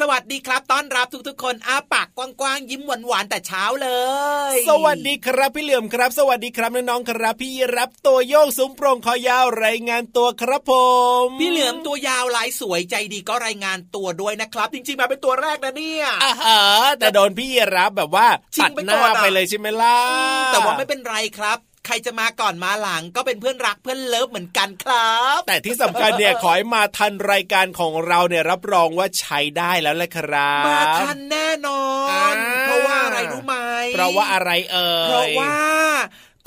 สวัสดีครับ ต้อนรับทุกๆ คนอาปากกว้างๆยิ้มหวานๆแต่เช้าเลย สวัสดีครับพี่เหลื่อมครับ สวัสดีครับน้องๆครับ พี่รับตัวโยกสูงโปร่งคอยาวรายงานตัวครับผม พี่เหลือมตัวยาวลายสวยใจดีก็รายงานตัวด้วยนะครับ จริงๆมาเป็นตัวแรกนะเนี่ยอ่าฮะแต่โดนพี่รับแบบว่าตัดหน้าไปเลยใช่ไหมล่ะแต่ว่าไม่เป็นไรครับ ใครจะมาก่อนมาหลังก็เป็นเพื่อนรักเพื่อนเลิฟเหมือนกันครับ แต่ที่สำคัญเนี่ยขอให้มาทันรายการของเราเนี่ยรับรองว่าใช้ได้แล้วแหละครับ มาทันแน่นอน เพราะว่าอะไรรู้ไหมเพราะว่าอะไรเอ่ยเพราะว่า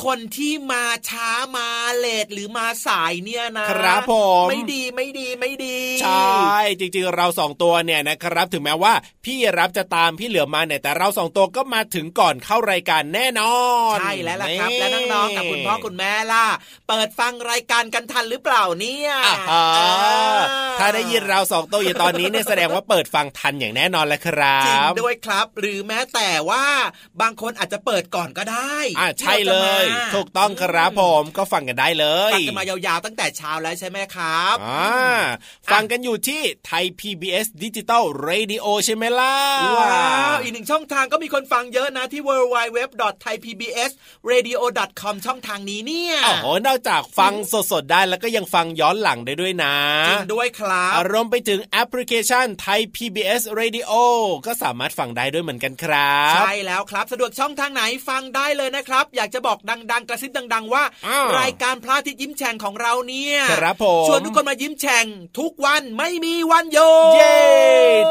คนที่มาช้ามาเลทหรือมาสายเนี่ยนะครับผมไม่ดีไม่ดีไม่ดีใช่จริงๆเราสองตัวเนี่ยนะครับ ถึงแม้ว่า พี่รับจะตามพี่เหลือมาเนี่ยแต่เราสองตัวก็มาถึงก่อนเข้ารายการแน่นอนใช่แล้วล่ะครับ และน้องๆกับคุณพ่อคุณแม่ล่ะ เปิดฟังรายการกันทันหรือเปล่าเนี่ยถ้าได้ยินเราสองตัวอยู่ตอนนี้เนี่ยแสดงว่าเปิดฟังทันอย่างแน่นอนแล้วครับจริงด้วยครับ หรือแม้แต่ว่าบางคนอาจจะเปิดก่อนก็ได้อ่าใช่เลยถูกต้องครับผมก็ฟังกันได้เลยฟังกันมายาวๆตั้งแต่เช้าแล้วใช่ไหมครับอ่าฟังกันอยู่ที่ไทย PBS ดิจิตอลเรดิโอใช่ไหมล่ะว้าวอีกหนึ่งช่องทางก็มีคนฟังเยอะนะที่ www.thaipbsradio.com ช่องทางนี้เนี่ยโอ้โหนอกจากฟังสดๆได้แล้วก็ยังฟังย้อนหลังได้ด้วยนะจริงด้วยครับรวมไปถึงแอปพลิเคชันไทย PBS Radio ก็สามารถฟังได้ด้วยเหมือนกันครับ ใช่แล้วครับสะดวกช่องทางไหนฟังได้เลยนะครับ อยากจะบอกดังๆ กระซิบดัง ๆ ว่า รายการพระอาทิตย์ยิ้มแฉ่งของเราเนี่ยครับผมชวนทุกคนมายิ้มแฉ่งทุกวันไม่มีวันโยเย้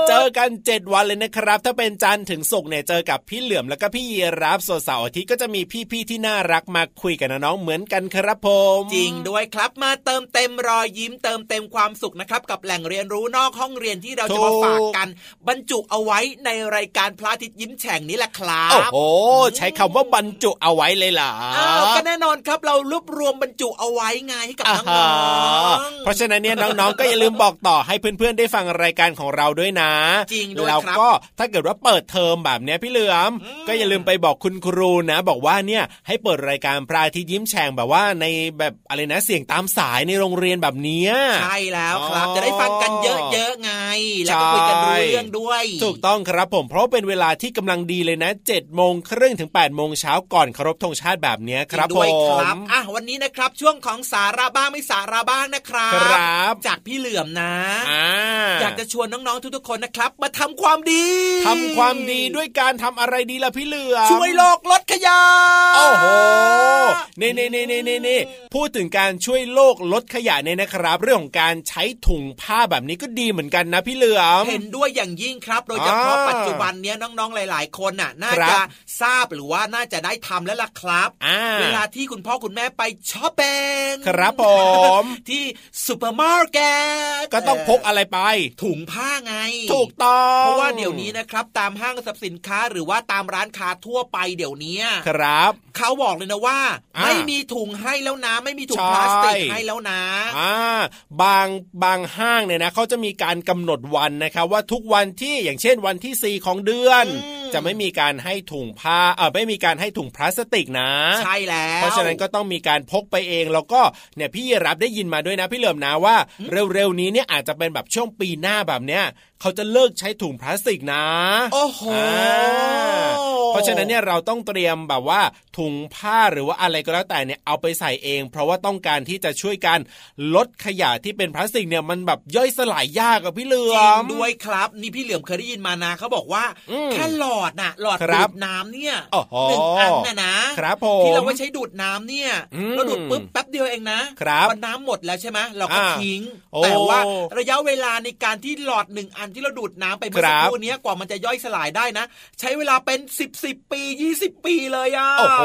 เจอกันเจ็ดวันเลยนะครับ ถ้าเป็นจันทร์ถึงศุกร์เนี่ยเจอกับพี่เหลือมแล้วก็พี่ยีรับส่วนเสาร์อาทิตย์ก็จะมีพี่ๆที่น่ารักมาคุยกันน้องเหมือนกันครับผมจริงด้วยครับมาเติมเต็มรอยยิ้มเติมเต็มความสุขนะครับกับแหล่งเรียนรู้นอกห้องเรียนที่เราจะมาฝากกัน บรรจุเอาไว้ในรายการพระอาทิตย์ยิ้มแฉ่งนี้แหละครับโอ้โหใช้คำว่าบรรจุเอาไว้เลยล่ะก็แน่นอนครับเรารวบรวมบรรจุเอาไว้ไงให้กับน้องๆเพราะฉะนั้นเนี่ยน้องๆก็อย่าลืมบอกต่อให้เพื่อนๆได้ฟังรายการของเราด้วยนะ จริงด้วยแล้วก็ถ้าเกิดว่าเปิดเทอมแบบเนี้ยพี่เหลือม ก็อย่าลืมไปบอกคุณครูนะ บอกว่าเนี่ยให้เปิดรายการพระอาทิตย์ยิ้มแฉ่งแบบว่าในแบบอะไรนะเสียงตามสายในโรงเรียนแบบนี้ใช่แล้วครับจะได้ฟังกันเยอะๆไง แล้วก็คุยกันรู้เรื่องด้วย ถูกต้องครับผมเพราะเป็นเวลาที่กำลังดีเลยนะ7จ็ดโมงครึ่งถึง8ปดโมงเช้าก่อนเคารพธงชาติแบบเนี้ยจครับงด้วยผครับมอะวันนี้นะครับช่วงของสาระบ้างไม่สาระบ้างนะครับครับจากพี่เหลื่อมนะอ่าอยากจะชวนน้องๆทุกๆคนนะครับ มาทำความดีทำความดีด้วยการทำอะไรดีล่ะพี่เหลือมช่วยโลกลดขยะโอ้โหนี่นี่นี่นี่นี่นี่พูดถึงการช่วยโลกลดขยะเนี่ยนะครับ เรื่องของการใช้ถุงผ้าแบบนี้ก็ดีเหมือนกันนะพี่เหลือมเห็นด้วยอย่างยิ่งครับ โดยเฉพาะอ่าปัจจุบันเนี้ยน้องๆหลาย ๆ คนน่ะน่าครับจะทราบหรือว่าน่าจะได้ทำแล้วล่ะครับอ่าเวลาที่คุณพ่อคุณแม่ไปช้อปปิ้งครับผมที่ซูเปอร์มาร์เก็ตก็ต้องพกอะไรไป ถุงผ้าไง ถูกต้องเพราะว่าเดี๋ยวนี้นะครับตามห้างสรรพสินค้าหรือว่าตามร้านค้าทั่วไปเดี๋ยวนี้ครับเขาบอกเลยนะว่าอ่าไม่มีถุงให้แล้วนะ ไม่มีถุงใช่พลาสติกให้แล้วนะอ่าบางบางห้างเนี่ยนะเขาจะมีการกำหนดวันนะครับว่าทุกวันที่อย่างเช่นวันที่ 4 ของเดือนอืม จะไม่มีการให้ถุงผ้าเออไม่มีการให้ถุงพลาสติกนะ ใช่แล้ว เพราะฉะนั้นก็ต้องมีการพกไปเองแล้วก็เนี่ยพี่รับได้ยินมาด้วยนะพี่เหลิมนะว่า เร็วๆนี้เนี่ยอาจจะเป็นแบบช่วงปีหน้าแบบเนี้ย เขาจะเลิกใช้ถุงพลาสติกนะ โอ้โหอ่าเพราะฉะนั้นเนี่ยเราต้องเตรียมแบบว่าถุงผ้าหรือว่าอะไรก็แล้วแต่เนี่ยเอาไปใส่เอง เพราะว่าต้องการที่จะช่วยกันลดขยะที่เป็นพลาสติกเนี่ยมันแบบย่อยสลายยากอะพี่เหลืจอริงมด้วยครับ นี่พี่เหลือมเคยได้ยินมานะเขาบอกว่าอืมแค่หลอดน่ะหลอดครัดูบดน้ำเนี่ยโอ้โหหนึ่งอันน่ะนะครับผมที่เราไว้ใช้ดูดน้ำเนี่ยอืมเราดูดปุ๊บแป๊บเดียวเองนะครับพอน้ำหมดแล้วใช่ไหมเราก็อ่าทิ้งโอ้แต่ว่าระยะเวลาในการที่หลอดหนึ่งอันที่เราดูดน้ำไปเมื่อครัสักบครู่เนี้ยกว่ามันจะย่อยสลายได้นะ ใช้เวลาเป็นสิบสิบปียี่สิบปีเลยอะโอ้โห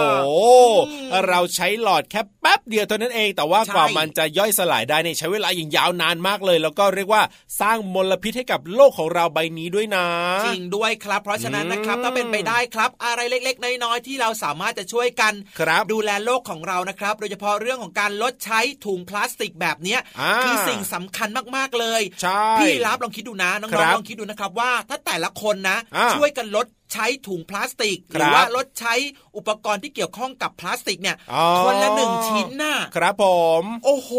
อืมเราใช้หลอดแค่แป๊บเดียวเท่านั้นเองแต่ว่าใช่กว่ามันจะย่อยสลายได้เนี่ยใช้เวลาอย่างยาวนานมากเลย แล้วก็เรียกว่าสร้างมลพิษให้กับโลกของเราใบนี้ด้วยนะ จริงด้วยครับ เพราะฉะนั้นนะครับอืมถ้าเป็นไปได้ครับ อะไรเล็ก ๆ น้อยๆที่เราสามารถจะช่วยกันครับดูแลโลกของเรานะครับ โดยเฉพาะเรื่องของการลดใช้ถุงพลาสติกแบบเนี้ยอ่าคือสิ่งสำคัญมากๆเลยใช่พี่รับลองคิดดูนะน้ครัองบๆลองคิดดูนะครับว่าถ้าแต่ละคนนะอ่าช่วยกันลด ใช้ถุงพลาสติกหครัรือบว่าลดใช้อุปกรณ์ที่เกี่ยวข้องกับพลาสติกเนี่ยอ๋อคนละหนึ่งชิ้นน่ะครับผม โอ้โห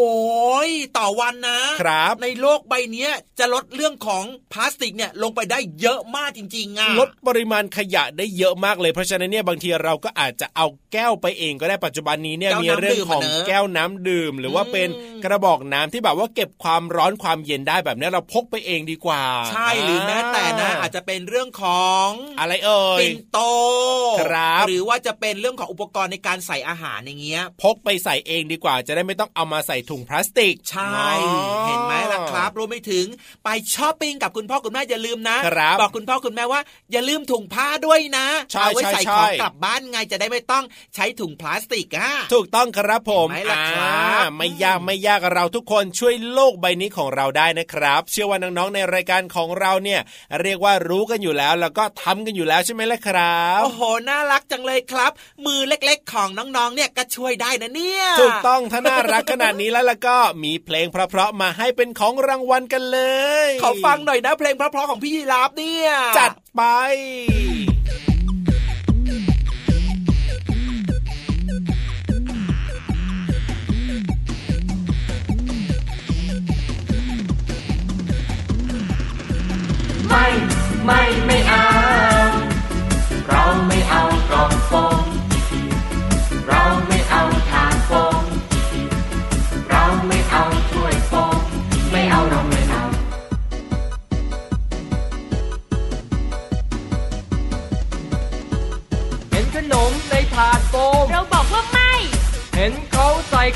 ต่อวันนะครับ ในโลกใบเนี้ยจะลดเรื่องของพลาสติกเนี่ยลงไปได้เยอะมากจริงๆอะลดปริมาณขยะได้เยอะมากเลยเพราะฉะนั้นเนี่ยบางทีเราก็อาจจะเอาแก้วไปเองก็ได้ปัจจุบันนี้เนี่ยแก้วมีน้ำเรื่องของดื่มอะเนอะแก้วน้ำดื่ม หรือว่าอืมเป็นกระบอกน้ำที่แบบว่าเก็บความร้อนความเย็นได้แบบนี้เราพกไปเองดีกว่า ใช่หรือแม้แต่นะอาจจะเป็นเรื่องของอะไรเอ่ยปิ่นโตครับ หรือว่าจะเป็นเรื่องของอุปกรณ์ในการใส่อาหารอย่างเงี้ย พกไปใส่เองดีกว่าจะได้ไม่ต้องเอามาใส่ถุงพลาสติก ใช่อ๋อเห็นไหมล่ะครับรวมไปถึงไปช้อปปิ้งกับคุณพ่อคุณแม่อย่าลืมนะครับบอกคุณพ่อคุณแม่ว่าอย่าลืมถุงผ้าด้วยนะใช่เอาไว้ใช่ใส่ใช่ของกลับบ้านไงจะได้ไม่ต้องใช้ถุงพลาสติกอะถูกต้องครับผมเห็นไหมล่ะครับอ่าไม่ยากไม่ยากเราทุกคนช่วยโลกใบนี้ของเราได้นะครับ เชื่อว่าน้องๆในรายการของเราเนี่ย เรียกว่ารู้กันอยู่แล้วแล้วก็ทำกันอยู่แล้วใช่ไหมล่ะครับโอ้โหน่ารักจังเลยครับ มือเล็กๆ ของน้องๆ เนี่ยก็ช่วยได้นะเนี่ยถูกต้องถ้าน่ารักขนาดนี้แล้วแล้วก็มีเพลงเพราะๆมาให้เป็นของรางวัลกันเลย ขอฟังหน่อยนะเพลงเพราะๆของพี่ยีราฟเนี่ย จัดไปไม่ ไม่ ไม่เอาเรา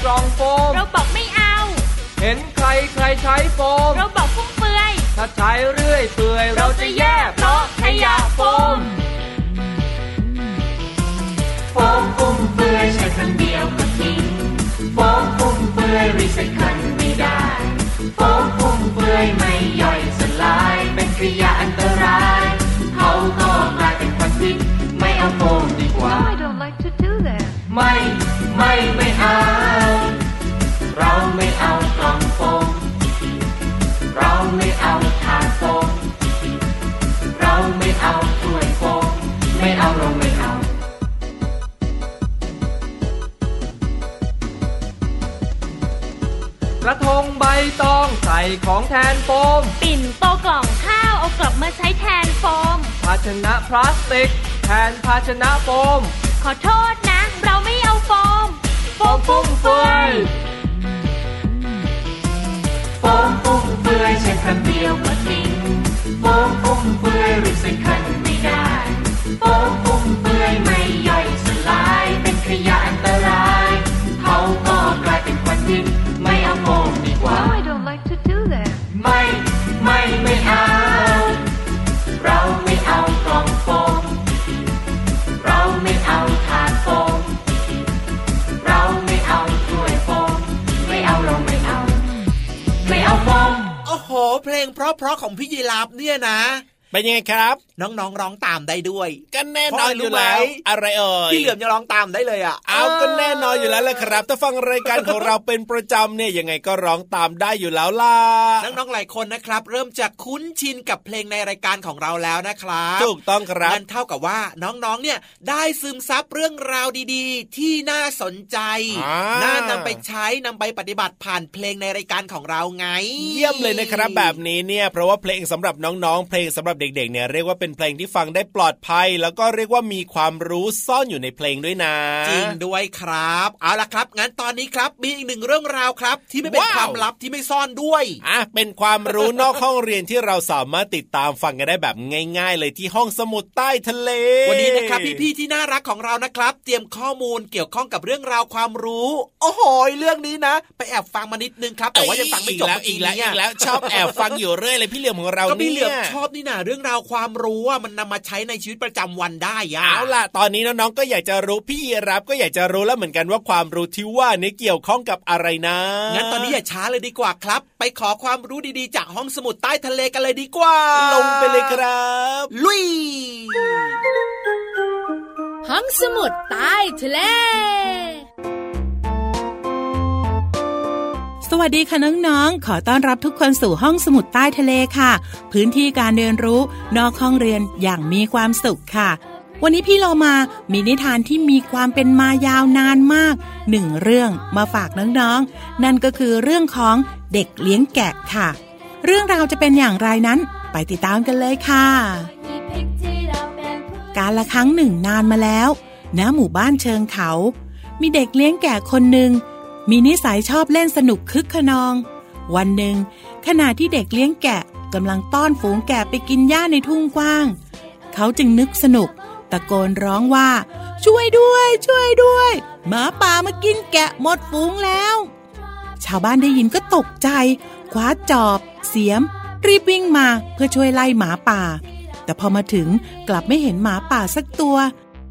กล่องโฟม เราบอกไม่เอา เห็นใครใครใช้โฟม เราบอกฟุ่มเฟือย ถ้าใช้เรื่อยเปื่อยเราจะแย่เพราะขยะโฟม โฟมฟุ่มเฟือยใช้ครั้งเดียวก็ทิ้ง โฟมฟุ่มเฟือยรีไซเคิลไม่ได้ โฟมฟุ่มเฟือยไม่ย่อยสลาย เป็นขยะอันตรายเขาก็กลายเป็นควันพิษไม่เอาโฟมดีกว่า No I don't like to do that ไม่ ไม่ไม่ กระทงใบตองใส่ของแทนโฟม ปิ่นโตกล่องข้าวเอากลับมาใช้แทนโฟม ภาชนะพลาสติก แทนภาชนะโฟม ขอโทษนะ เราไม่เอาโฟฟุ่มเฟือยโฟมฟุ่มเฟือยใช้ครั้งเดียวก็ทิ้งโฟมฟุ่มเฟือยรีไซเคิล เพลงเพราะๆของพี่ยีราฟเนี่ยนะ เป็นยังไงครับ น้องๆร้องตามได้ด้วยก็แน่นอนอยู่แล้วเพราะอะไรรู้ไหมอะไรเอ่ยพี่เหลือมจะร้องตามได้เลยอะเอาก็แน่นอนอยู่แล้วแหละครับ ถ้าฟังรายการของเราเป็นประจำเนี่ยยังไงก็ร้องตามได้อยู่แล้วล่ะน้องๆหลายคนนะครับ เริ่มจะคุ้นชินกับเพลงในรายการของเราแล้วนะครับถูกต้องครับนั่นเท่ากับว่าน้องๆเนี่ยได้ซึมซับเรื่องราวดีๆ ที่น่าสนใจอ่าน่านำไปใช้นำไปปฏิบัติผ่านเพลงในรายการของเราไง เยี่ยมเลยนะครับแบบนี้เนี่ยเพราะว่าเพลงสำหรับน้องๆ เพลงสำหรับเด็กๆเนี่ยเรียกว่าเป็นเพลงที่ฟังได้ปลอดภัย แล้วก็เรียกว่ามีความรู้ซ่อนอยู่ในเพลงด้วยนะ จริงด้วยครับเอาล่ะครับ งั้นตอนนี้ครับมีอีกหนึ่งเรื่องราวครับ ที่ไม่เป็นว้าวความลับที่ไม่ซ่อนด้วยอะเป็นความรู้นอกห้องเรียนที่เราสามารถติดตามฟังกันได้แบบง่าย ๆ เลยที่ห้องสมุดใต้ทะเล วันนี้นะครับพี่ๆที่น่ารักของเรานะครับ เตรียมข้อมูลเกี่ยวข้องกับเรื่องราวความรู้ โอ้โหเรื่องนี้นะ ไปแอบฟังมานิดนึงครับแต่ว่ายังฟังไม่จบแล้วอีกแล้วอีกแล้วชอบแอบฟังอยู่เรื่อยเลยพี่เหลี่ยมของเราก็พี่เนี่เหลือมยชอบนี่นะเรื่องราวความรู้ว่ามันนำมาใช้ในชีวิตประจำวันได้อะเอาล่ะ ตอนนี้น้องๆก็อยากจะรู้พี่รับก็อยากจะรู้แล้วเหมือนกันว่าความรู้ที่ว่านี้เกี่ยวข้องกับอะไรนะงั้นตอนนี้อย่าช้าเลยดีกว่าครับ ไปขอความรู้ดีๆ จากห้องสมุดใต้ทะเลกันเลยดีกว่า ลงไปเลยครับ ลุย ห้องสมุดใต้ทะเลส วัสดีค่ะน้องๆ ขอต้อนรับทุกคนสู่ห้องสมุดใต้ทะเลค่ะ พื้นที่การเรียนรู้นอกห้องเรียนอย่างมีความสุขค่ะ วันนี้พี่เรามามีนิทานที่มีความเป็นมายาวนานมากหนึ่งเรื่องมาฝากน้องๆ นั่นก็คือเรื่องของเด็กเลี้ยงแกะค่ะ เรื่องราวจะเป็นอย่างไรนั้นไปติดตามกันเลยค่ะ การละครั้งหนึ่งนานมาแล้วณหมู่บ้านเชิงเขา มีเด็กเลี้ยงแกะคนหนึ่ง มีนิสัยชอบเล่นสนุกคึกขนอง วันหนึ่ง ขณะที่เด็กเลี้ยงแกะกำลังต้อนฝูงแกะไปกินหญ้าในทุ่งกว้าง เขาจึงนึกสนุก ตะโกนร้องว่า ช่วยด้วย ช่วยด้วยหมาป่ามากินแกะหมดฝูงแล้ว ชาวบ้านได้ยินก็ตกใจ คว้าจอบ เสียม รีบวิ่งมาเพื่อช่วยไล่หมาป่า แต่พอมาถึงกลับไม่เห็นหมาป่าสักตัว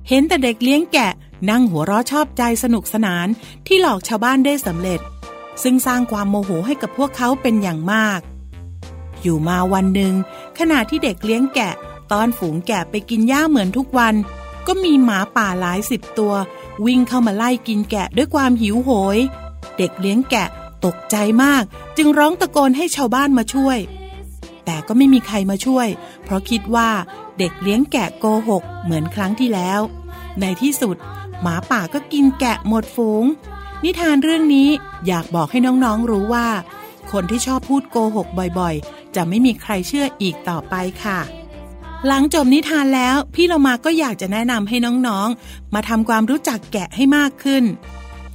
เห็นแต่เด็กเลี้ยงแกะ นั่งหัวเราะชอบใจสนุกสนานที่หลอกชาวบ้านได้สำเร็จ ซึ่งสร้างความโมโหให้กับพวกเขาเป็นอย่างมาก อยู่มาวันหนึ่งขณะที่เด็กเลี้ยงแกะตอนฝูงแกะไปกินหญ้าเหมือนทุกวัน ก็มีหมาป่าหลายสิบตัว วิ่งเข้ามาไล่กินแกะด้วยความหิวโหย เด็กเลี้ยงแกะตกใจมาก จึงร้องตะโกนให้ชาวบ้านมาช่วย แต่ก็ไม่มีใครมาช่วย เพราะคิดว่าเด็กเลี้ยงแกะโกหกเหมือนครั้งที่แล้ว ในที่สุด หมาป่าก็กินแกะหมดฝูง นิทานเรื่องนี้อยากบอกให้น้องๆรู้ว่า คนที่ชอบพูดโกหกบ่อยๆ จะไม่มีใครเชื่ออีกต่อไปค่ะ หลังจบนิทานแล้วพี่เรามาก็อยากจะแนะนำให้น้องๆ มาทำความรู้จักแกะให้มากขึ้น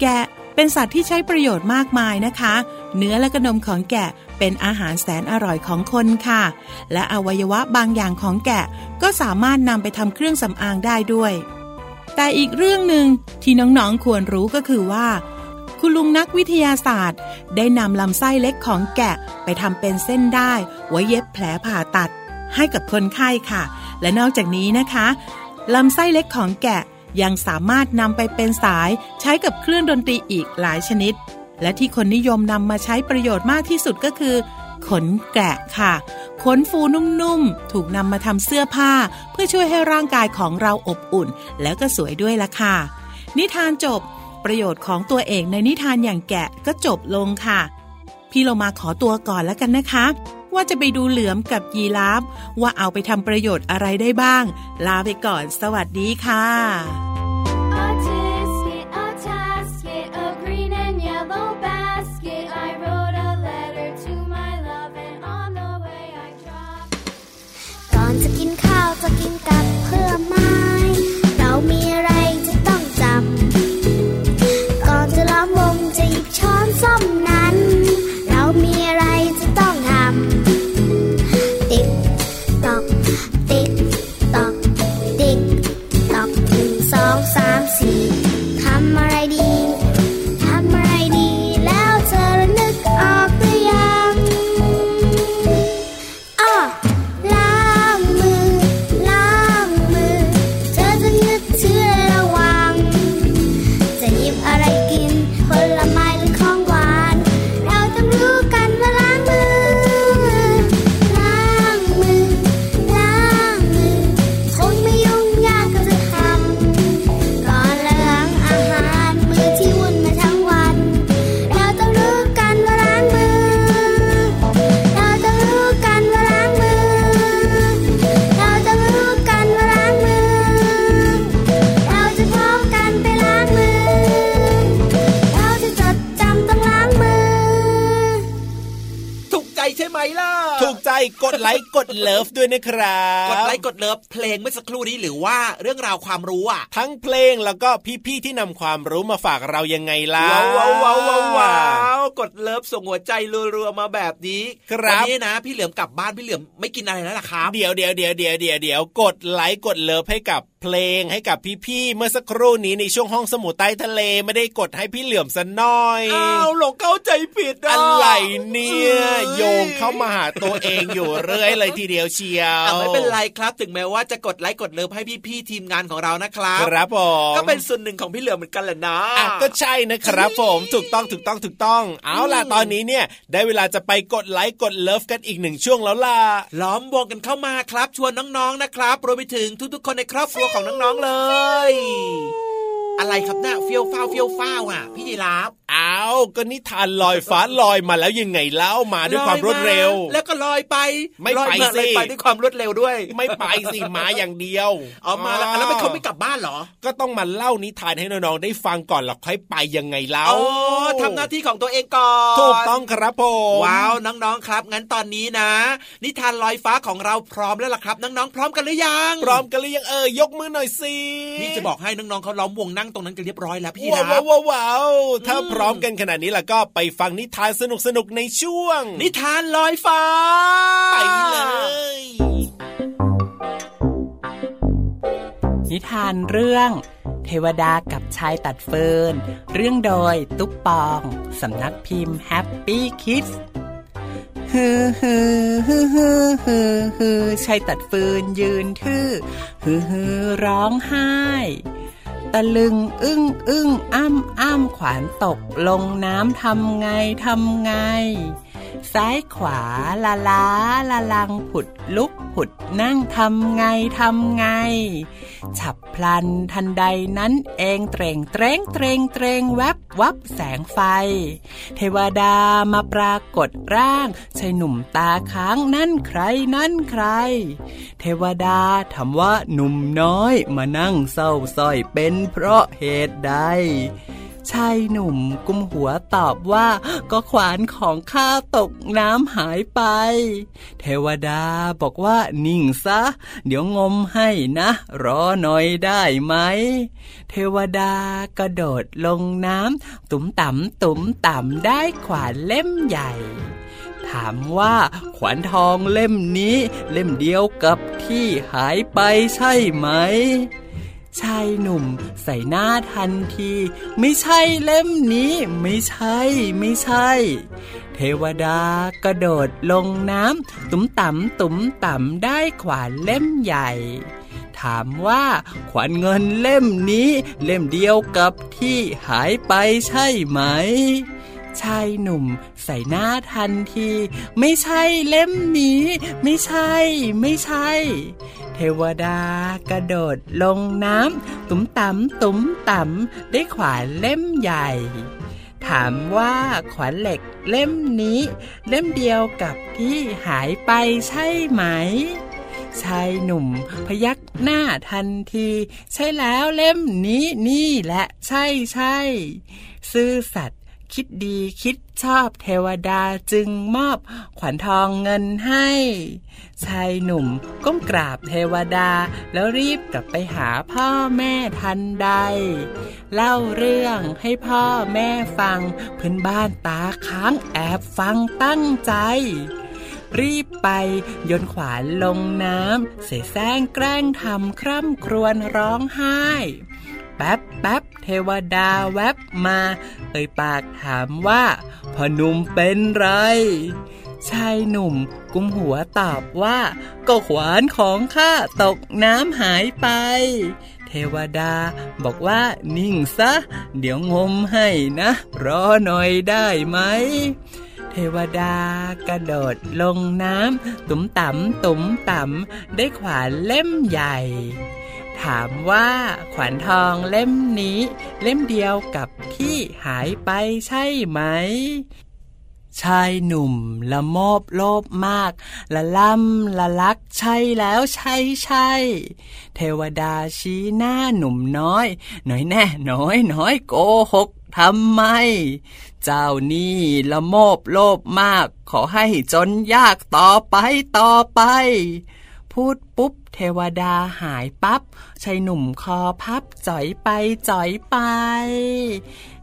แกะเป็นสัตว์ที่ใช้ประโยชน์มากมายนะคะ เนื้อและกระนมของแกะเป็นอาหารแสนอร่อยของคนค่ะ และอวัยวะบางอย่างของแกะก็สามารถนำไปทำเครื่องสำอางได้ด้วย แต่อีกเรื่องหนึ่งที่น้องๆควรรู้ก็คือว่า คุณลุงนักวิทยาศาสตร์ ได้นำลำไส้เล็กของแกะไปทำเป็นเส้นได้ ไว้เย็บแผลผ่าตัด ให้กับคนไข้ค่ะ และนอกจากนี้นะคะลำไส้เล็กของแกะยังสามารถนำไปเป็นสายใช้กับเครื่องดนตรีอีกหลายชนิด และที่คนนิยมนำมาใช้ประโยชน์มากที่สุดก็คือ ขนแกะค่ะ ขนฟูนุ่มๆ ถูกนำมาทำเสื้อผ้า เพื่อช่วยให้ร่างกายของเราอบอุ่น แล้วก็สวยด้วยล่ะค่ะ นิทานจบ ประโยชน์ของตัวเองในนิทานอย่างแกะก็จบลงค่ะ พี่เรามาขอตัวก่อนแล้วกันนะคะ ว่าจะไปดูเหลือมกับยีราฟว่าเอาไปทำประโยชน์อะไรได้บ้าง ลาไปก่อน สวัสดีค่ะ กดไลค์กด love ด้วยนะครับกดไลค์กด love เพลงเมื่อสักครู่นี้หรือว่าเรื่องราวความรู้อะ ทั้งเพลงแล้วก็พี่ๆที่นำความรู้มาฝากเรายังไงล่ะว้าวว้าวว้าวว้าวกด love ส่งหัวใจรัวๆมาแบบนี้ครับวันนี้นะ พี่เหลือมกลับบ้านพี่เหลือมไม่กินอะไรแล้วล่ะครับ เดี๋ยวเดี๋ยวเดี๋ยวเดี๋ยวเดี๋ยวเดี๋ยวกดไลค์กด love ให้กับเพลงให้กับพี่ๆเมื่อสักครู่นี้ในช่วงห้องสมุดใต้ทะเลไม่ได้กดให้พี่เหลือมซะหน่อยอ้าวหลงเข้าใจผิดอะไรเนี่ยโยงเข้ามาหาตัวเองอยู่เรื่อยเลยทีเดียวเชียวอะไม่เป็นไรครับ ถึงแม้ว่าจะกดไลค์กดเลิฟให้พี่ๆทีมงานของเรานะครับครับผมก็เป็นส่วนหนึ่งของพี่เหลือมเหมือนกันแหละนะอะก็ใช่นะครับผมถูกต้องถูกต้องถูกต้อง เอาล่ะตอนนี้เนี่ย ได้เวลาจะไปกดไลค์กดเลิฟกันอีกหนึ่งช่วงแล้วล่ะล้อมวงกันเข้ามาครับ ชวนน้องๆนะครับรวมไปถึงทุกๆคนในครอบครัวของน้องๆเลย อะไรครับหน้าเฟี้ยวฟ้าวเฟี้ยวฟ้าวอะ พี่ยีราฟอ้าวก็นิทานลอยฟ้าลอยมาแล้วยังไงเล่ามาด้วยความรวดเร็ว แล้วก็ลอยไปไม่ลอยไปมาสิเลยไปด้วยความรวดเร็วด้วย ไม่ไปสิมาอย่างเดียวเอามาแล้วแล้วไม่เขาไม่กลับบ้านเหรอ ก็ต้องมาเล่านิทานให้น้องๆได้ฟังก่อนหรอกค่อยไปยังไงเล่าอ๋อทำหน้าที่ของตัวเองก่อนถูกต้องครับผมว้าวน้องๆครับ งั้นตอนนี้นะ นิทานลอยฟ้าของเราพร้อมแล้วล่ะครับน้องๆพร้อมกันหรือยัง พร้อมกันหรือยังเอ่ยยกมือหน่อยสินี่จะบอกให้น้องๆเขาล้อมวงนั่งตรงนั้นกันเรียบร้อยแล้วพี่ว้ารัวว้าวว้าวถ้าพร้อมกันขนาดนี้แล้วก็ไปฟังนิทานสนุกๆในช่วง นิทานลอยฟ้า ไปเลย นิทานเรื่อง เทวดากับชายตัดเฟิร์นเรื่องโดยตุ๊กปอง สำนักพิมพ์แฮปปี้คิดส์ฮือฮือฮือฮือฮือฮือชายตัดฟืนยืนทื่อฮือฮือร้องไห้ ตะลึง อึ้งอึ้งอ้ำอ้ำขวานตกลงน้ำทำไงทำไง ซ้ายขวาละล้าละลังผุดลุกผุดนั่งทำไงทำไง ฉับพลันทันใดนั้นเองเตรงเตรงเตรงเตรงแวบวับแสงไฟ เทวดามาปรากฏร่างชายหนุ่มตาค้างนั่นใครนั่นใคร เทวดาถามว่าหนุ่มน้อยมานั่งเศร้าสร้อยเป็นเพราะเหตุใด ชายหนุ่มกุมหัวตอบว่าก็ขวานของข้าตกน้ำหายไป เทวดาบอกว่านิ่งซะ เดี๋ยวงมให้นะ รอหน่อยได้ไหม เทวดากระโดดลงน้ำตุ่มต่ำตุ่มต่ำได้ขวานเล่มใหญ่ถามว่าขวานทองเล่มนี้ เล่มเดียวกับที่หายไปใช่ไหม ชายหนุ่ม ใส่หน้าทันที ไม่ใช่เล่มนี้ ไม่ใช่ ไม่ใช่ เทวดากระโดดลงน้ำตุ้มต่ำตุ้มต่ำได้ขวานเล่มใหญ่ถามว่าขวานเงินเล่มนี้เล่มเดียวกับที่หายไปใช่ไหม ชายหนุ่มใส่หน้าทันที ไม่ใช่เล่มนี้ ไม่ใช่ ไม่ใช่ เทวดากระโดดลงน้ำ ตุ้มต่ำตุ้มต่ำได้ขวานเล่มใหญ่ ถามว่าขวานเหล็กเล่มนี้ เล่มเดียวกับที่หายไปใช่ไหมชายหนุ่มพยักหน้าทันที ใช่แล้วเล่มนี้นี่และใช่ใช่ซื่อสัตย์ คิดดีคิดชอบเทวดาจึงมอบขวัญทองเงินให้ ชายหนุ่มก้มกราบเทวดา แล้วรีบกลับไปหาพ่อแม่ทันใด เล่าเรื่องให้พ่อแม่ฟังเพื่อนบ้านตาค้างแอบฟังตั้งใจรีบไปโยนขวานลงน้ำ เสแสร้งแกล้งทำคร่ำครวญร้องไห้ แป๊บแป๊บเทวดาแวบมา เอ่ยปากถามว่าพหนุ่มเป็นไร ชายหนุ่มกุมหัวตอบว่า ก็ขวานของข้าตกน้ำหายไป เทวดาบอกว่านิ่งซะ เดี๋ยวงมให้นะ รอหน่อยได้ไหมเทวดากระโดดลงน้ำ ตุ่มต่ำตุ่มต่ำได้ขวานเล่มใหญ่ ถามว่าขวานทองเล่มนี้ เล่มเดียวกับที่หายไปใช่ไหม ชายหนุ่มละโมบโลภมาก ละล่ำละลักใช่แล้วใช่ใช่ เทวดาชี้หน้าหนุ่มน้อย น้อยแน่น้อยน้อยโกหกทำไม เจ้านี่ละโมบโลภมาก ขอให้จนยากต่อไปต่อไป พูดปุ๊บ เทวดาหายปับ๊บชายหนุ่มคอพับจ่อยไปจ่อยไป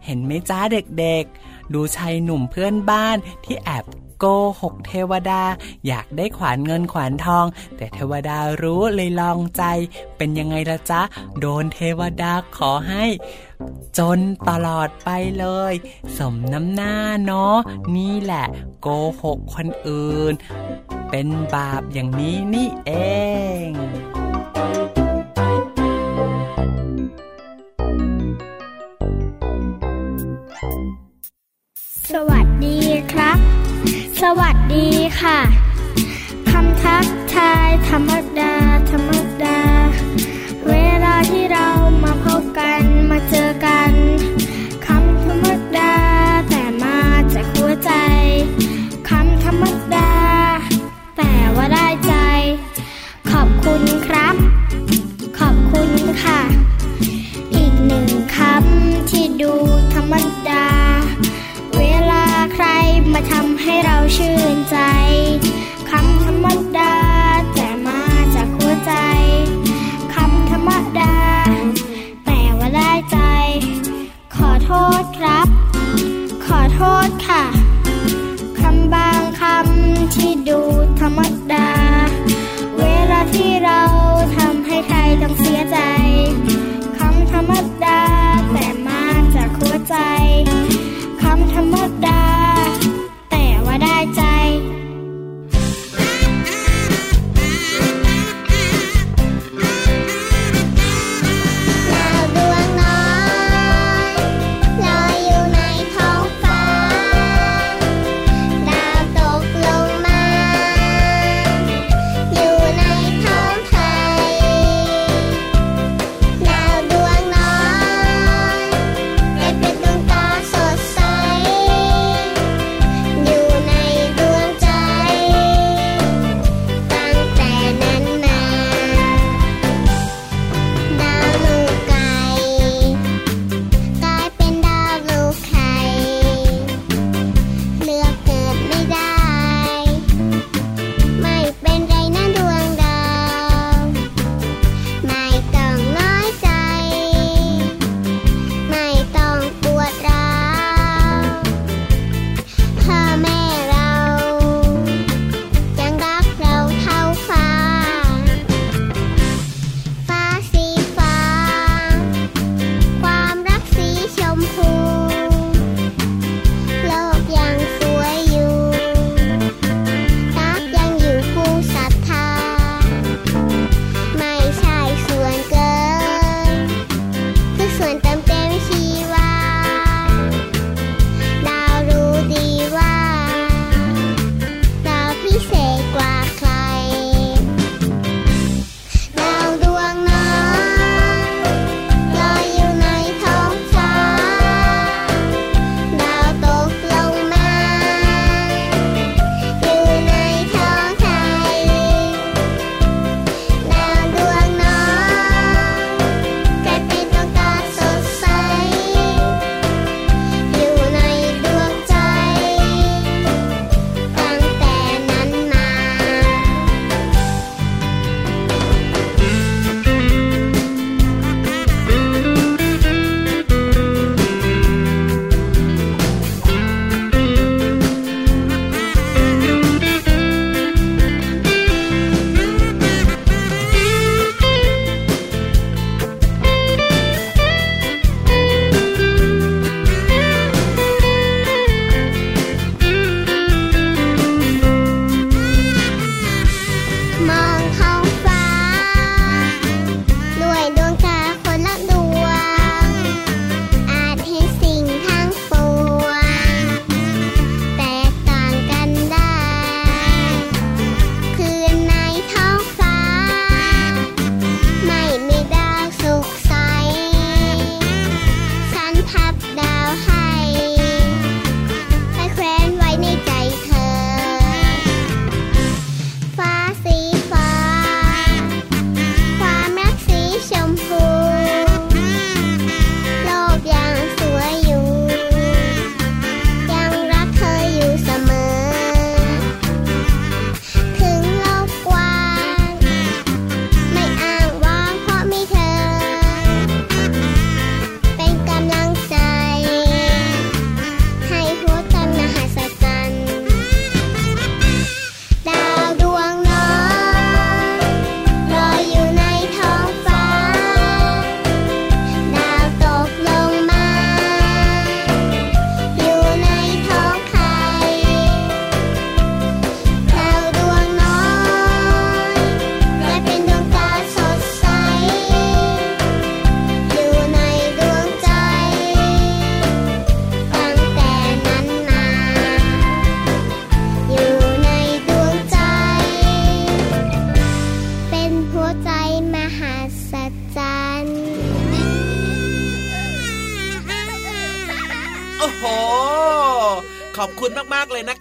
เห็นไหมจ้าเด็กๆ ดูชายหนุ่มเพื่อนบ้านที่แอบโกหกเทวดา อยากได้ขวานเงินขวานทอง แต่เทวดารู้เลยลองใจ เป็นยังไงละจ๊ะ โดนเทวดาขอให้ จนตลอดไปเลย สมน้ำหน้าเนาะนี่แหละ โกหกคนอื่น เป็นบาปอย่างนี้นี่เองสวัสดีครับ สวัสดีค่ะ คำทักทายธรรมดา ธรรมดา เวลาที่เรามาพบกัน มาเจอกัน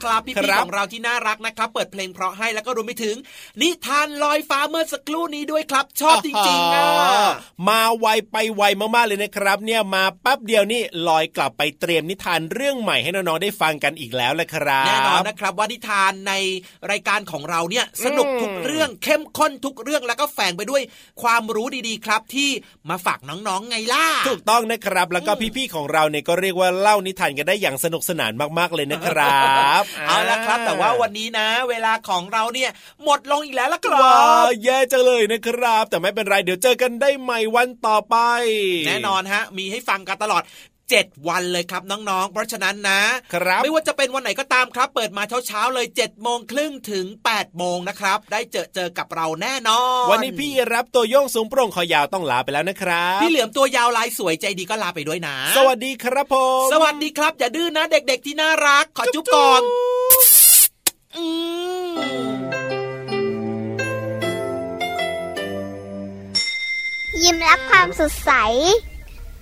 ครับพี่ครัๆบของเราที่น่ารักนะครับ เปิดเพลงเพราะให้แล้วก็รวมไปถึง นิทานลอยฟ้าเมื่อสักครู่นี้ด้วยครับ ชอบจริงๆอะมาไวไปไวมากๆเลยนะครับ เนี่ยมาแป๊บเดียวนี่ลอยกลับไปเตรียมนิทานเรื่องใหม่ให้น้องๆได้ฟังกันอีกแล้วแหละครับแน่นอนนะครับว่านิทานในรายการของเราเนี่ยสนุกทุกเรื่องเข้มข้นทุกเรื่องแล้วก็แฝงไปด้วยความรู้ดีๆครับที่มาฝากน้องๆไงล่ะถูกต้องนะครับ แล้วก็พี่ๆของเราเนี่ยก็เรียกว่าเล่านิทานกันได้อย่างสนุกสนานมากๆเลยนะครับเอาละครับ แต่ว่าวันนี้นะ เวลาของเราเนี่ย หมดลงอีกแล้วละครัว้าบแย่จังเลยนะครับ แต่ไม่เป็นไรเดี๋ยวเจอกันได้ใหม่วันต่อไป แน่นอนฮะ มีให้ฟังกันตลอด 7 วันเลยครับน้องๆ เพราะฉะนั้นนะครับไม่ว่าจะเป็นวันไหนก็ตามครับ เปิดมาเช้าๆเลย7จ็ดโมงครึ่งถึง8ปดโมงนะครับ ได้เจอเจอกับเราแน่นอน วันนี้พี่รับตัวโยงสูงโปร่งคอยาวต้องลาไปแล้วนะครับพี่เหลือมตัวยาวลายสวยใจดีก็ลาไปด้วยนะ สวัสดีครับผมสวัสดีครับ อย่าดื้อนะเด็กๆที่น่ารัก ขอจุ๊บก่อนอืมยิ้มรับความสดใส